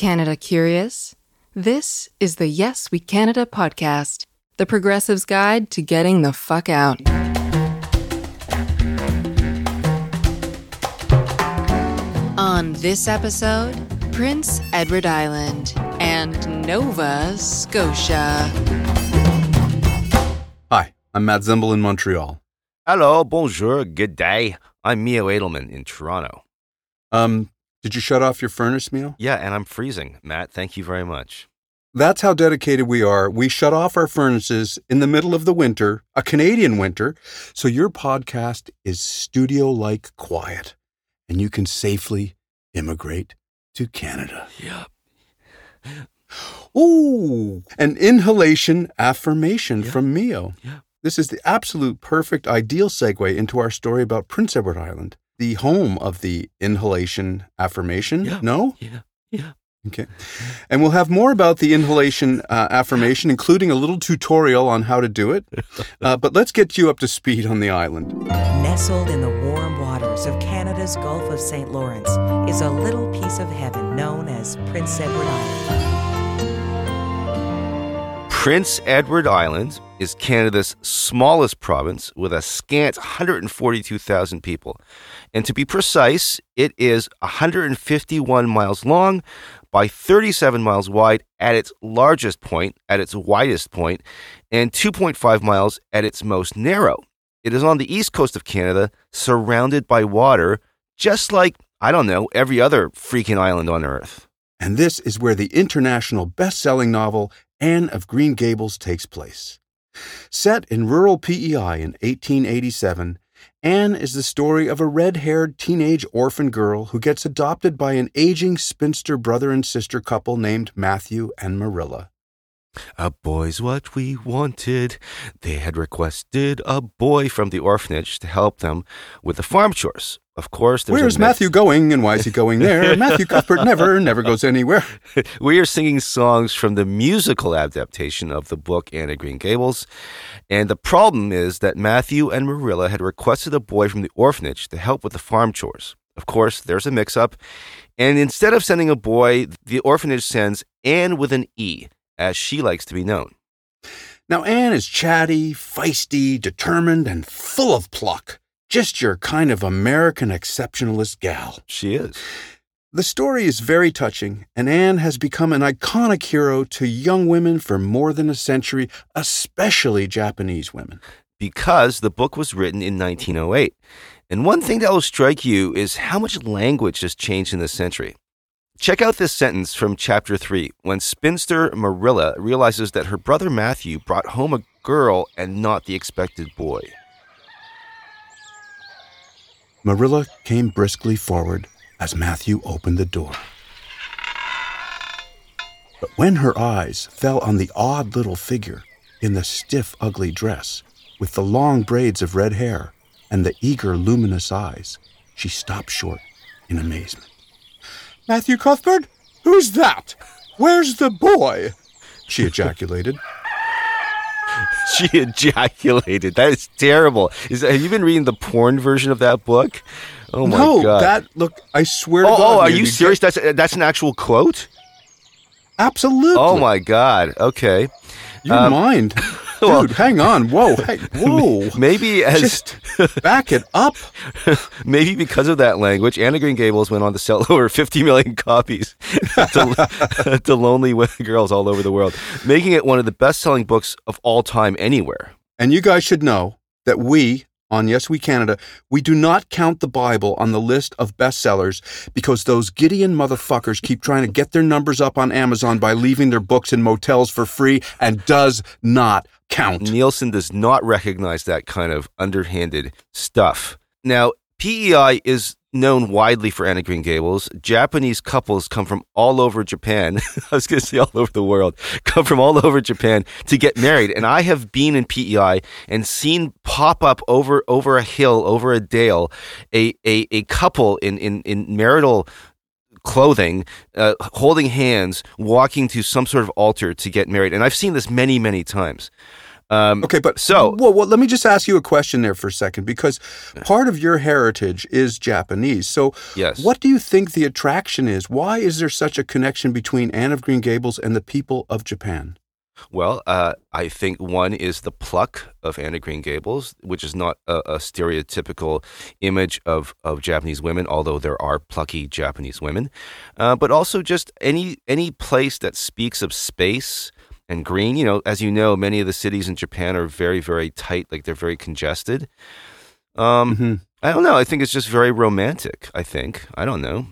Canada curious? This is the Yes We Canada podcast, the progressive's guide to getting the fuck out. On this episode, Prince Edward Island and Nova Scotia. Hi, I'm Matt Zembel in Montreal. Hello, bonjour, good day. I'm Mio Edelman in Toronto. Um, did you shut off your furnace, Mio? Yeah, and I'm freezing. Matt, thank you very much. That's how dedicated we are. We shut off our furnaces in the middle of the winter, a Canadian winter, so your podcast is studio like quiet and you can safely immigrate to Canada. Yep. Ooh, an inhalation affirmation Yeah. from Mio. Yeah. This is the absolute perfect, ideal segue into our story about Prince Edward Island, the home of the inhalation affirmation. Yeah. No? Yeah. Yeah. Okay. And we'll have more about the inhalation uh, affirmation, including a little tutorial on how to do it. Uh, but let's get you up to speed on the island. Nestled in the warm waters of Canada's Gulf of St. Lawrence is a little piece of heaven known as Prince Edward Island. Prince Edward Island is Canada's smallest province with a scant 142,000 people. And to be precise, it is 151 miles long by 37 miles wide at its largest point, at its widest point, and 2.5 miles at its most narrow. It is on the east coast of Canada, surrounded by water, just like, I don't know, every other freaking island on Earth. And this is where the international best selling novel Anne of Green Gables takes place. Set in rural PEI in 1887, Anne is the story of a red haired teenage orphan girl who gets adopted by an aging spinster brother and sister couple named Matthew and Marilla. A boy's what we wanted. They had requested a boy from the orphanage to help them with the farm chores. Of course, there's Where's Matthew going and why is he going there? Matthew Cuthbert never, never goes anywhere. we are singing songs from the musical adaptation of the book Anne of Green Gables. And the problem is that Matthew and Marilla had requested a boy from the orphanage to help with the farm chores. Of course, there's a mix up. And instead of sending a boy, the orphanage sends Anne with an E, as she likes to be known. Now, Anne is chatty, feisty, determined, and full of pluck. Just your kind of American exceptionalist gal. She is. The story is very touching, and Anne has become an iconic hero to young women for more than a century, especially Japanese women. because the book was written in 1908. And one thing that will strike you is how much language has changed in this century. Check out this sentence from chapter 3 when spinster Marilla realizes that her brother Matthew brought home a girl and not the expected boy. Marilla came briskly forward as Matthew opened the door. But when her eyes fell on the odd little figure in the stiff, ugly dress, with the long braids of red hair and the eager, luminous eyes, she stopped short in amazement. Matthew Cuthbert? Who's that? Where's the boy? She ejaculated. She ejaculated. That is terrible. Is, have you been reading the porn version of that book? Oh my god. no, god. that look. I swear to oh, God. oh, are you get- serious? That's that's an actual quote? Absolutely. Oh my god. Okay. You Um, mind, well- dude? hang on. Whoa, hey, whoa. Maybe as Just back it up. Maybe because of that language, Anne of Green Gables went on to sell over 50 million copies to, to lonely girls all over the world, making it one of the best selling books of all time anywhere. And you guys should know that we on Yes We Canada, we do not count the Bible on the list of bestsellers because those Gideon motherfuckers keep trying to get their numbers up on Amazon by leaving their books in motels for free and does not count. Nielsen does not recognize that kind of underhanded stuff. Now, PEI is known widely for Anne of Green Gables. Japanese couples come from all over Japan. I was going to say all over the world, come from all over Japan to get married. And I have been in PEI and seen pop up over over a hill, over a dale, a a, a couple in, in, in marital clothing, uh, holding hands, walking to some sort of altar to get married. And I've seen this many, many times. Um, Okay, but So- well, well, let me just ask you a question there for a second because part of your heritage is Japanese. So, Yes. what do you think the attraction is? Why is there such a connection between Anne of Green Gables and the people of Japan? Well, uh, I think one is the pluck of Anne of Green Gables, which is not a, a stereotypical image of, of Japanese women, although there are plucky Japanese women. Uh, but also just any any place that speaks of space and green. You know, as you know, many of the cities in Japan are very very tight, like they're very congested. Um, Mhm. I don't know. I think it's just very romantic. I think I don't know.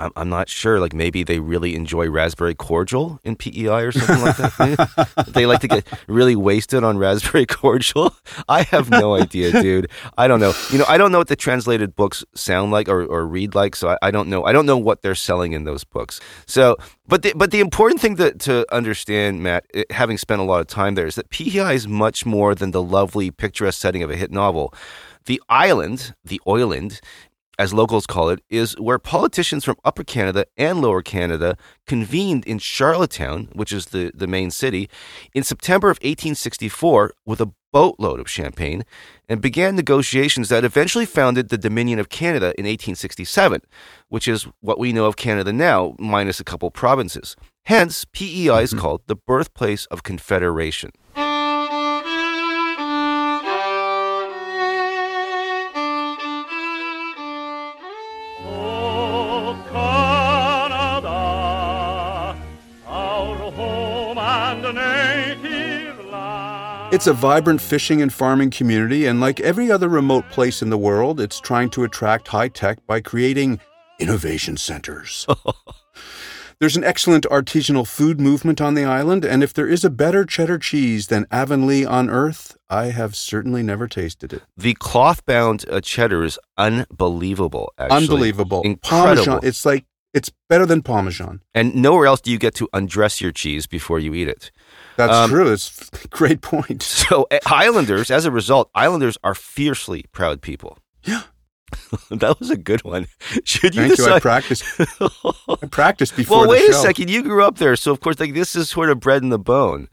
I'm, I'm not sure. Like maybe they really enjoy raspberry cordial in PEI or something like that. they like to get really wasted on raspberry cordial. I have no idea, dude. I don't know. You know, I don't know what the translated books sound like or, or read like. So I, I don't know. I don't know what they're selling in those books. So, but the, but the important thing to, to understand, Matt, eh, having spent a lot of time there, is that PEI is much more than the lovely picturesque setting of a hit novel. The island, the island, as locals call it, is where politicians from Upper Canada and Lower Canada convened in Charlottetown, which is the, the main city, in September of 1864 with a boatload of champagne and began negotiations that eventually founded the Dominion of Canada in 1867, which is what we know of Canada now, minus a couple provinces. Hence, PEI is mm-hmm. called the birthplace of Confederation. It's a vibrant fishing and farming community, and like every other remote place in the world, it's trying to attract high tech by creating innovation centers. There's an excellent artisanal food movement on the island, and if there is a better cheddar cheese than Avonlea on earth, I have certainly never tasted it. The cloth bound uh, cheddar is unbelievable, actually. Unbelievable. Incredible. Parmesan, it's like, it's better than Parmesan. And nowhere else do you get to undress your cheese before you eat it. That's Um, true. It's a great point. So, uh, Islanders, as a result, Islanders are fiercely proud people. Yeah. that was a good one. Should you Thank you. I practiced. I practiced before well, wait a second. You grew up there, so of course, like this is sort of bred in the bone.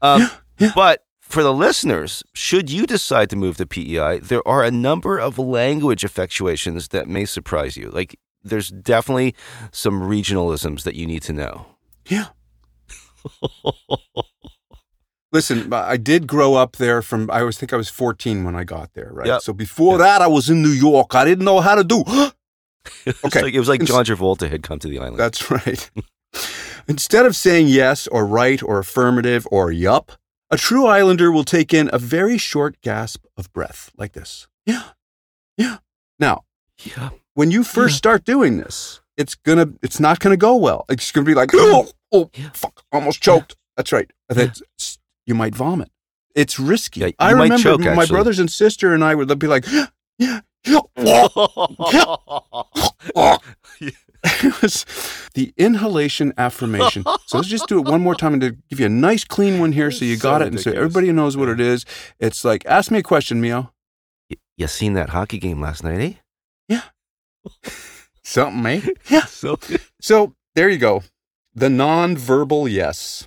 Um, yeah. But for the listeners, should you decide to move to PEI, there are a number of language effectuations that may surprise you. Like, there's definitely some regionalisms that you need to know. Yeah. Listen, I did grow up there from I was think I was 14 when I got there, right? Yep. So before that I was in New York. I didn't know how to do. Okay. like, it was like John Travolta had come to the island. That's right. Instead of saying yes or right or affirmative or yup, a true islander will take in a very short gasp of breath like this. Yeah. Yeah. Now, yeah. when you first start doing this, it's gonna it's not gonna go well. It's gonna be like, oh, oh Yeah. fuck, almost choked. That's right. That's- you might vomit. It's risky. Yeah, I remember choke, my actually. brothers and sister and I would be like, yeah, yeah. it was the inhalation affirmation. So let's just do it one more time and to give you a nice clean one here so you got so it and so everybody knows what it is. It's like, ask me a question, Mio. you seen that hockey game last night, eh? Yeah. Something, eh? Yeah. So So there you go. The non-verbal yes.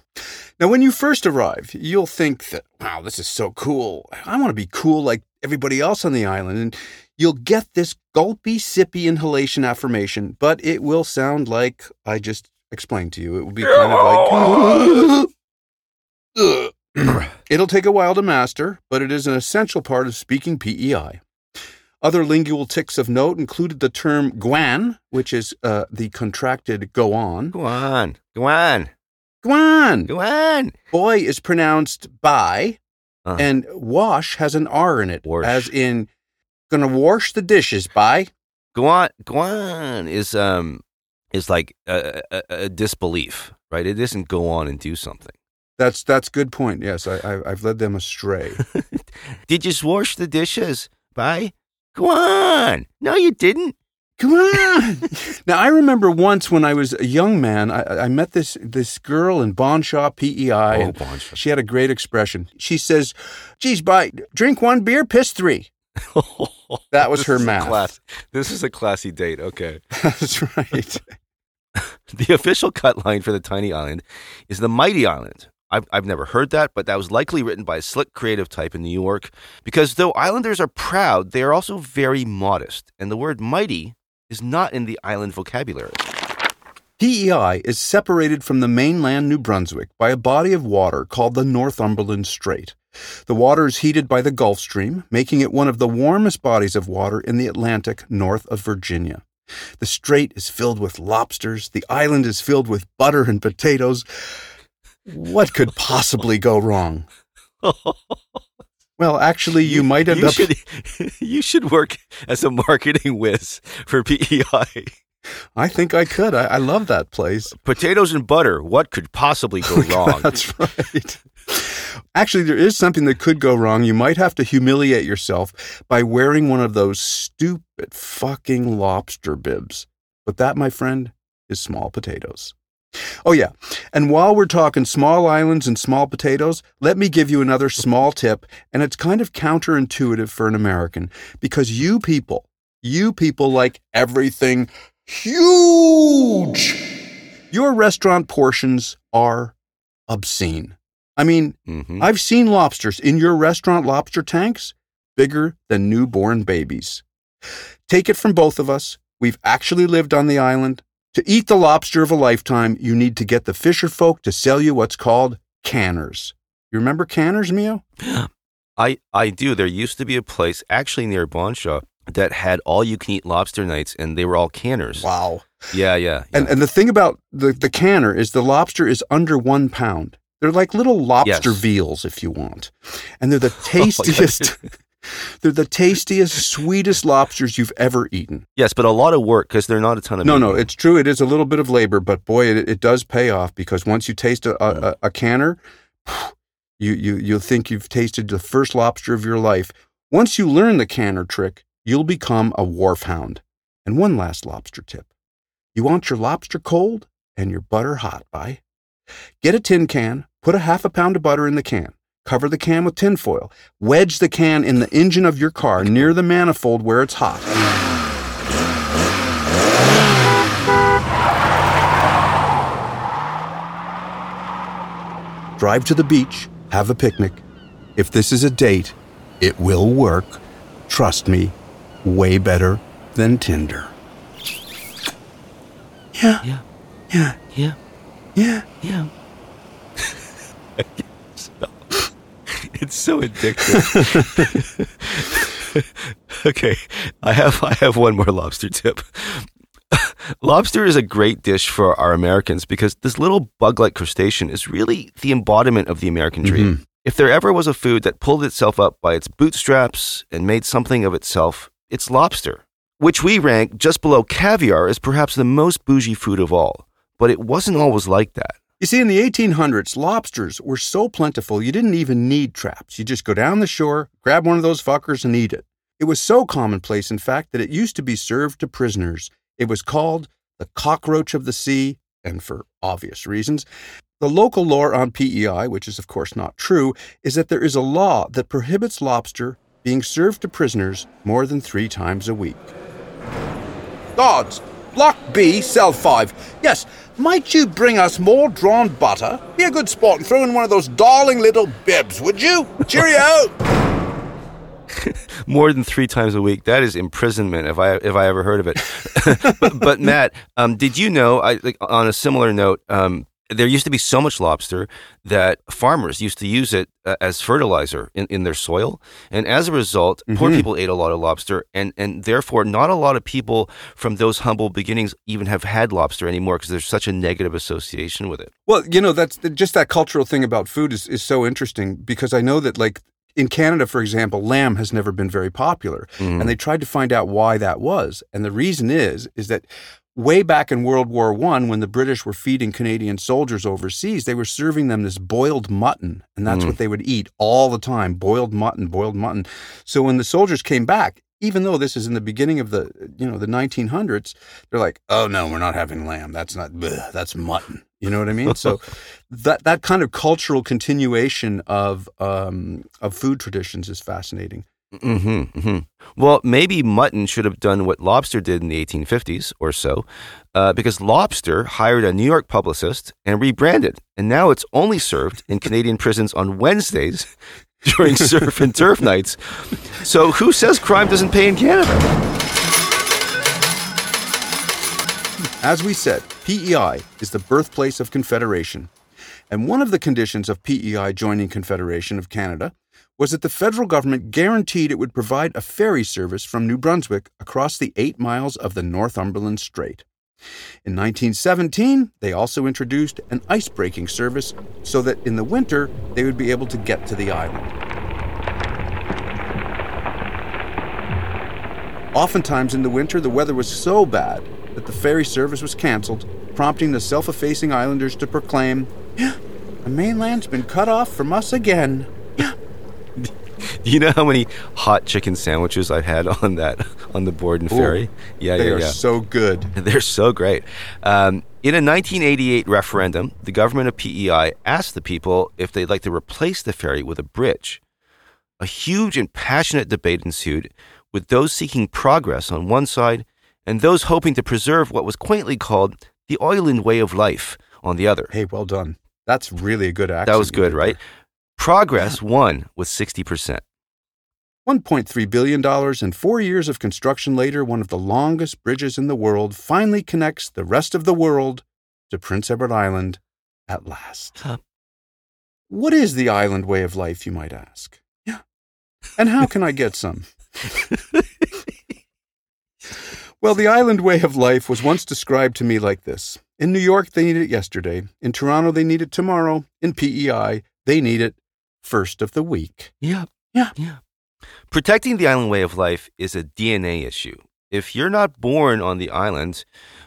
Now, when you first arrive, you'll think that, wow, this is so cool. I want to be cool like everybody else on the island. And you'll get this gulpy, sippy inhalation affirmation, but it will sound like I just explained to you. It will be kind of like. It'll take a while to master, but it is an essential part of speaking PEI. Other lingual tics of note included the term guan, which is uh, the contracted go on. go on, go on, Guan. go on. Boy is pronounced by, Uh, and wash has an R in it, Wash. as in gonna wash the dishes by. go on, go on is um is like a, a, a disbelief, right? It isn't go on and do something. That's that's good point. Yes, I, I I've led them astray. Did you wash the dishes? By Go on. No, you didn't. Come on. now I remember once when I was a young man, I, I met this this girl in Bonshaw, PEI. Oh, Bonshaw. She had a great expression. She says, "Geez, by drink one beer, piss three. That was her math. class- This is a classy date. Okay. That's right. The official cut line for the tiny island is the mighty island. I've, I've never heard that, but that was likely written by a slick creative type in New York. Because though islanders are proud, they are also very modest, and the word mighty is not in the island vocabulary. PEI is separated from the mainland New Brunswick by a body of water called the Northumberland Strait. The water is heated by the Gulf Stream, making it one of the warmest bodies of water in the Atlantic north of Virginia. The strait is filled with lobsters, the island is filled with butter and potatoes. What could possibly go wrong? Well, actually, you, might end you up. Should, you should work as a marketing whiz for PEI. I think I could. I, I love that place. Potatoes and butter. What could possibly go wrong? That's right. Actually, there is something that could go wrong. You might have to humiliate yourself by wearing one of those stupid fucking lobster bibs. But that, my friend, is small potatoes. Oh, yeah. And while we're talking small islands and small potatoes, let me give you another small tip. And it's kind of counterintuitive for an American because you people, you people like everything huge. Your restaurant portions are obscene. I mean, Mhm. I've seen lobsters in your restaurant lobster tanks bigger than newborn babies. Take it from both of us. We've actually lived on the island. To eat the lobster of a lifetime, you need to get the fisher folk to sell you what's called canners. You remember canners, Mio? I, I do. There used to be a place actually near Bonshaw that had all you can eat lobster nights, and they were all canners. Wow. Yeah, yeah. And and the thing about the, the canner is the lobster is under one pound. They're like little lobster Yes. veals, if you want. And they're the Oh, tastiest they're the tastiest, sweetest lobsters you've ever eaten. yes, but a lot of work because they're not a ton of No, meat. no, it's true. It is a little bit of labor, but boy, it, it does pay off because once you taste a, a, a canner, you, you, you'll think you've tasted the first lobster of your life. Once you learn the canner trick, you'll become a wharf hound. And one last lobster tip. You want your lobster cold and your butter hot, by? Get a tin can, put a half a pound of butter in the can, cover the can with tin foil, wedge the can in the engine of your car near the manifold where it's hot. Drive to the beach, have a picnic. If this is a date, it will work. Trust me, way better than Tinder. Yeah, Yeah, yeah, yeah, yeah. yeah. it's so addictive. okay, I have I have one more lobster tip. Lobster is a great dish for our Americans because this little bug-like crustacean is really the embodiment of the American dream. Mm-hmm. If there ever was a food that pulled itself up by its bootstraps and made something of itself, it's lobster, which we rank just below caviar as perhaps the most bougie food of all. But it wasn't always like that. You see, in the 1800s, lobsters were so plentiful you didn't even need traps. You just go down the shore, grab one of those fuckers, and eat it. It was so commonplace, in fact, that it used to be served to prisoners. It was called the cockroach of the sea, and for obvious reasons. The local lore on PEI, which is of course not true, is that there is a law that prohibits lobster being served to prisoners more than three times a week. Guards, Block B, cell 5. Yes, might you bring us more drawn butter? Be a good sport and throw in one of those darling little bibs, would you? Cheerio! more than three times a week. That is imprisonment if I if I ever heard of it. but, but Matt, um, did you know? I like, on a similar note. Um, there used to be so much lobster that farmers used to use it uh, as fertilizer in, in their soil, and as a result, poor people ate a lot of lobster, and and therefore not a lot of people from those humble beginnings even have had lobster anymore because there's such a negative association with it. Well, you know, that's just that cultural thing about food is, is so interesting because I know that, like, in Canada, for example, lamb has never been very popular. And they tried to find out why that was. And the reason is, is that way back in World War One, when the British were feeding Canadian soldiers overseas, they were serving them this boiled mutton. And that's what they would eat all the time boiled mutton, boiled mutton. So when the soldiers came back, even though this is in the beginning of the you know the 1900s, they're like, oh no, we're not having lamb. That's not bleh, that's mutton. You know what I mean? So that that kind of cultural continuation of um, of food traditions is fascinating. Mm-hmm, hmm Well, maybe mutton should have done what lobster did in the 1850s or so, uh, because lobster hired a New York publicist and rebranded, and now it's only served in Canadian prisons on Wednesdays during surf and turf nights. So who says crime doesn't pay in Canada? As we said, PEI is the birthplace of Confederation. And one of the conditions of PEI joining Confederation of Canada was that the federal government guaranteed it would provide a ferry service from New Brunswick across the eight miles of the Northumberland Strait. In 1917, they also introduced an ice breaking service so that in the winter they would be able to get to the island. Oftentimes in the winter, the weather was so bad that the ferry service was canceled, prompting the self effacing islanders to proclaim, The mainland's been cut off from us again. Do you know how many hot chicken sandwiches I've had on that on the Borden ferry? Yeah, they yeah, They are yeah. so good. They're so great. Um, in a 1988 referendum, the government of PEI asked the people if they'd like to replace the ferry with a bridge. A huge and passionate debate ensued, with those seeking progress on one side and those hoping to preserve what was quaintly called the island way of life on the other. Hey, well done. That's really a good accent. that was good, right? Progress won with 60%. there. $1.3 billion and four years of construction later, one of the longest bridges in the world finally connects the rest of the world to Prince Edward Island at last. Huh. What is the island way of life, you might ask? Yeah. And how can I get some? well, the island way of life was once described to me like this In New York, they need it yesterday. In Toronto, they need it tomorrow. In PEI, they need it first of the week. Yeah. Yeah. Yeah. Protecting the island way of life is a DNA issue. If you're not born on the island,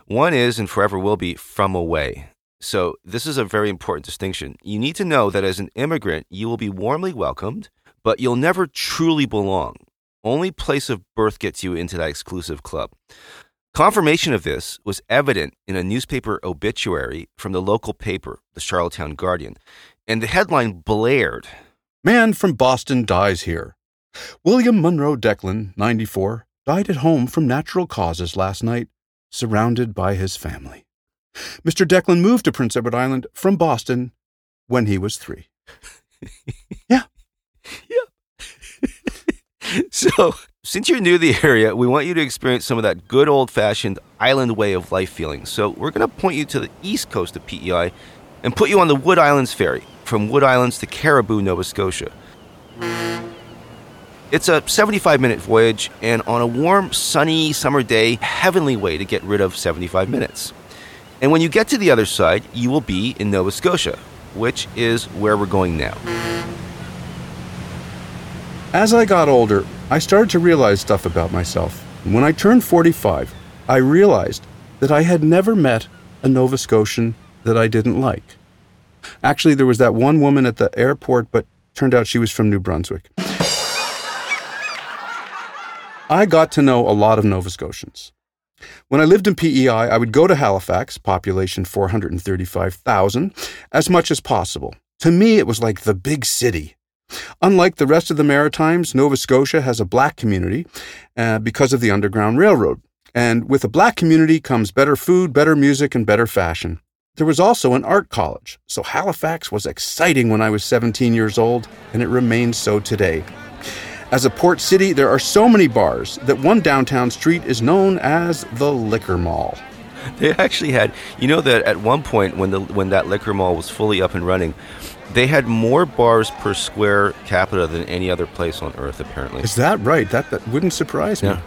one is and forever will be from away. So, this is a very important distinction. You need to know that as an immigrant, you will be warmly welcomed, but you'll never truly belong. Only place of birth gets you into that exclusive club. Confirmation of this was evident in a newspaper obituary from the local paper, the Charlottetown Guardian, and the headline blared Man from Boston dies here. William Monroe Declan, 94, died at home from natural causes last night, surrounded by his family. Mr. Declan moved to Prince Edward Island from Boston when he was three. yeah. Yeah. So, since you're new to the area, we want you to experience some of that good old fashioned island way of life feeling. So, we're going to point you to the east coast of PEI and put you on the Wood Islands Ferry from Wood Islands to Caribou, Nova Scotia. It's a 75 minute voyage, and on a warm, sunny summer day, heavenly way to get rid of 75 minutes. And when you get to the other side, you will be in Nova Scotia, which is where we're going now. As I got older, I started to realize stuff about myself. When I turned 45, I realized that I had never met a Nova Scotian that I didn't like. Actually, there was that one woman at the airport, but turned out she was from New Brunswick. I got to know a lot of Nova Scotians. When I lived in PEI, I would go to Halifax, population 435,000, as much as possible. To me, it was like the big city. Unlike the rest of the Maritimes, Nova Scotia has a black community uh, because of the Underground Railroad. And with a black community comes better food, better music, and better fashion. There was also an art college, so Halifax was exciting when I was 17 years old, and it remains so today. As a port city, there are so many bars that one downtown street is known as the Liquor Mall. They actually had, you know, that at one point when the when that liquor mall was fully up and running, they had more bars per square capita than any other place on earth. Apparently, Is that right? That, that wouldn't surprise me. Yeah.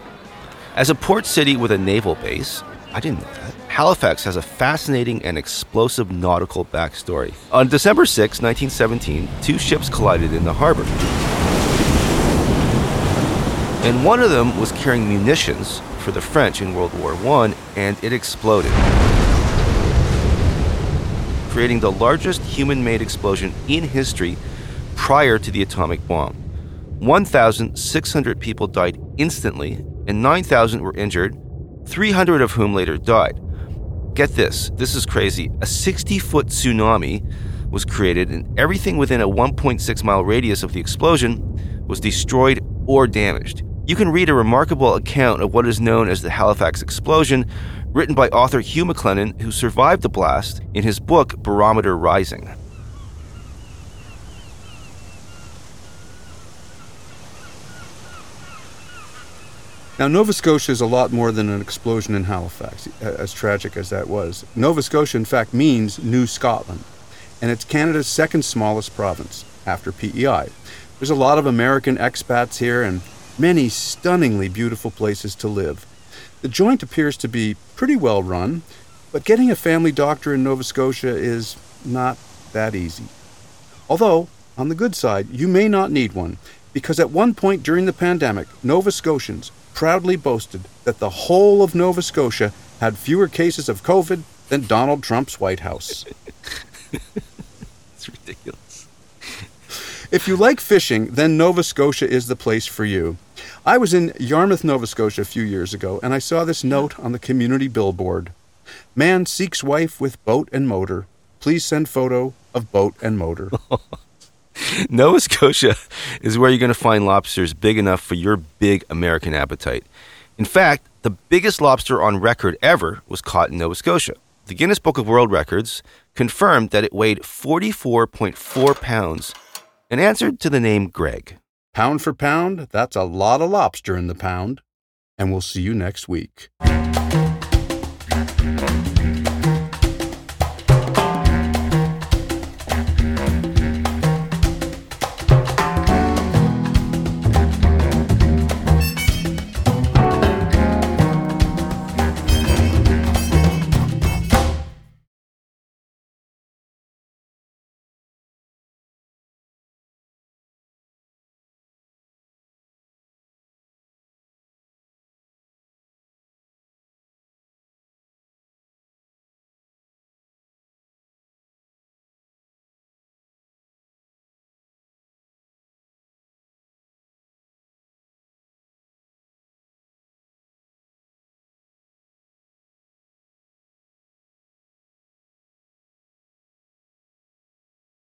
As a port city with a naval base, I didn't know that. Halifax has a fascinating and explosive nautical backstory. On December 6, 1917, two ships collided in the harbor. And one of them was carrying munitions for the French in World War I, and it exploded, creating the largest human made explosion in history prior to the atomic bomb. 1,600 people died instantly, and 9,000 were injured, 300 of whom later died. Get this this is crazy. A 60 foot tsunami was created, and everything within a 1.6 mile radius of the explosion was destroyed or damaged. You can read a remarkable account of what is known as the Halifax explosion, written by author Hugh MacLennan, who survived the blast, in his book Barometer Rising. Now, Nova Scotia is a lot more than an explosion in Halifax, as tragic as that was. Nova Scotia, in fact, means New Scotland, and it's Canada's second smallest province after PEI. There's a lot of American expats here and many stunningly beautiful places to live. The joint appears to be pretty well run, but getting a family doctor in Nova Scotia is not that easy. Although, on the good side, you may not need one, because at one point during the pandemic, Nova Scotians proudly boasted that the whole of Nova Scotia had fewer cases of COVID than Donald Trump's White House. it's ridiculous. If you like fishing, then Nova Scotia is the place for you. I was in Yarmouth, Nova Scotia a few years ago, and I saw this note on the community billboard Man seeks wife with boat and motor. Please send photo of boat and motor. Nova Scotia is where you're going to find lobsters big enough for your big American appetite. In fact, the biggest lobster on record ever was caught in Nova Scotia. The Guinness Book of World Records confirmed that it weighed 44.4 pounds and answered to the name Greg. Pound for pound, that's a lot of lobster in the pound. And we'll see you next week.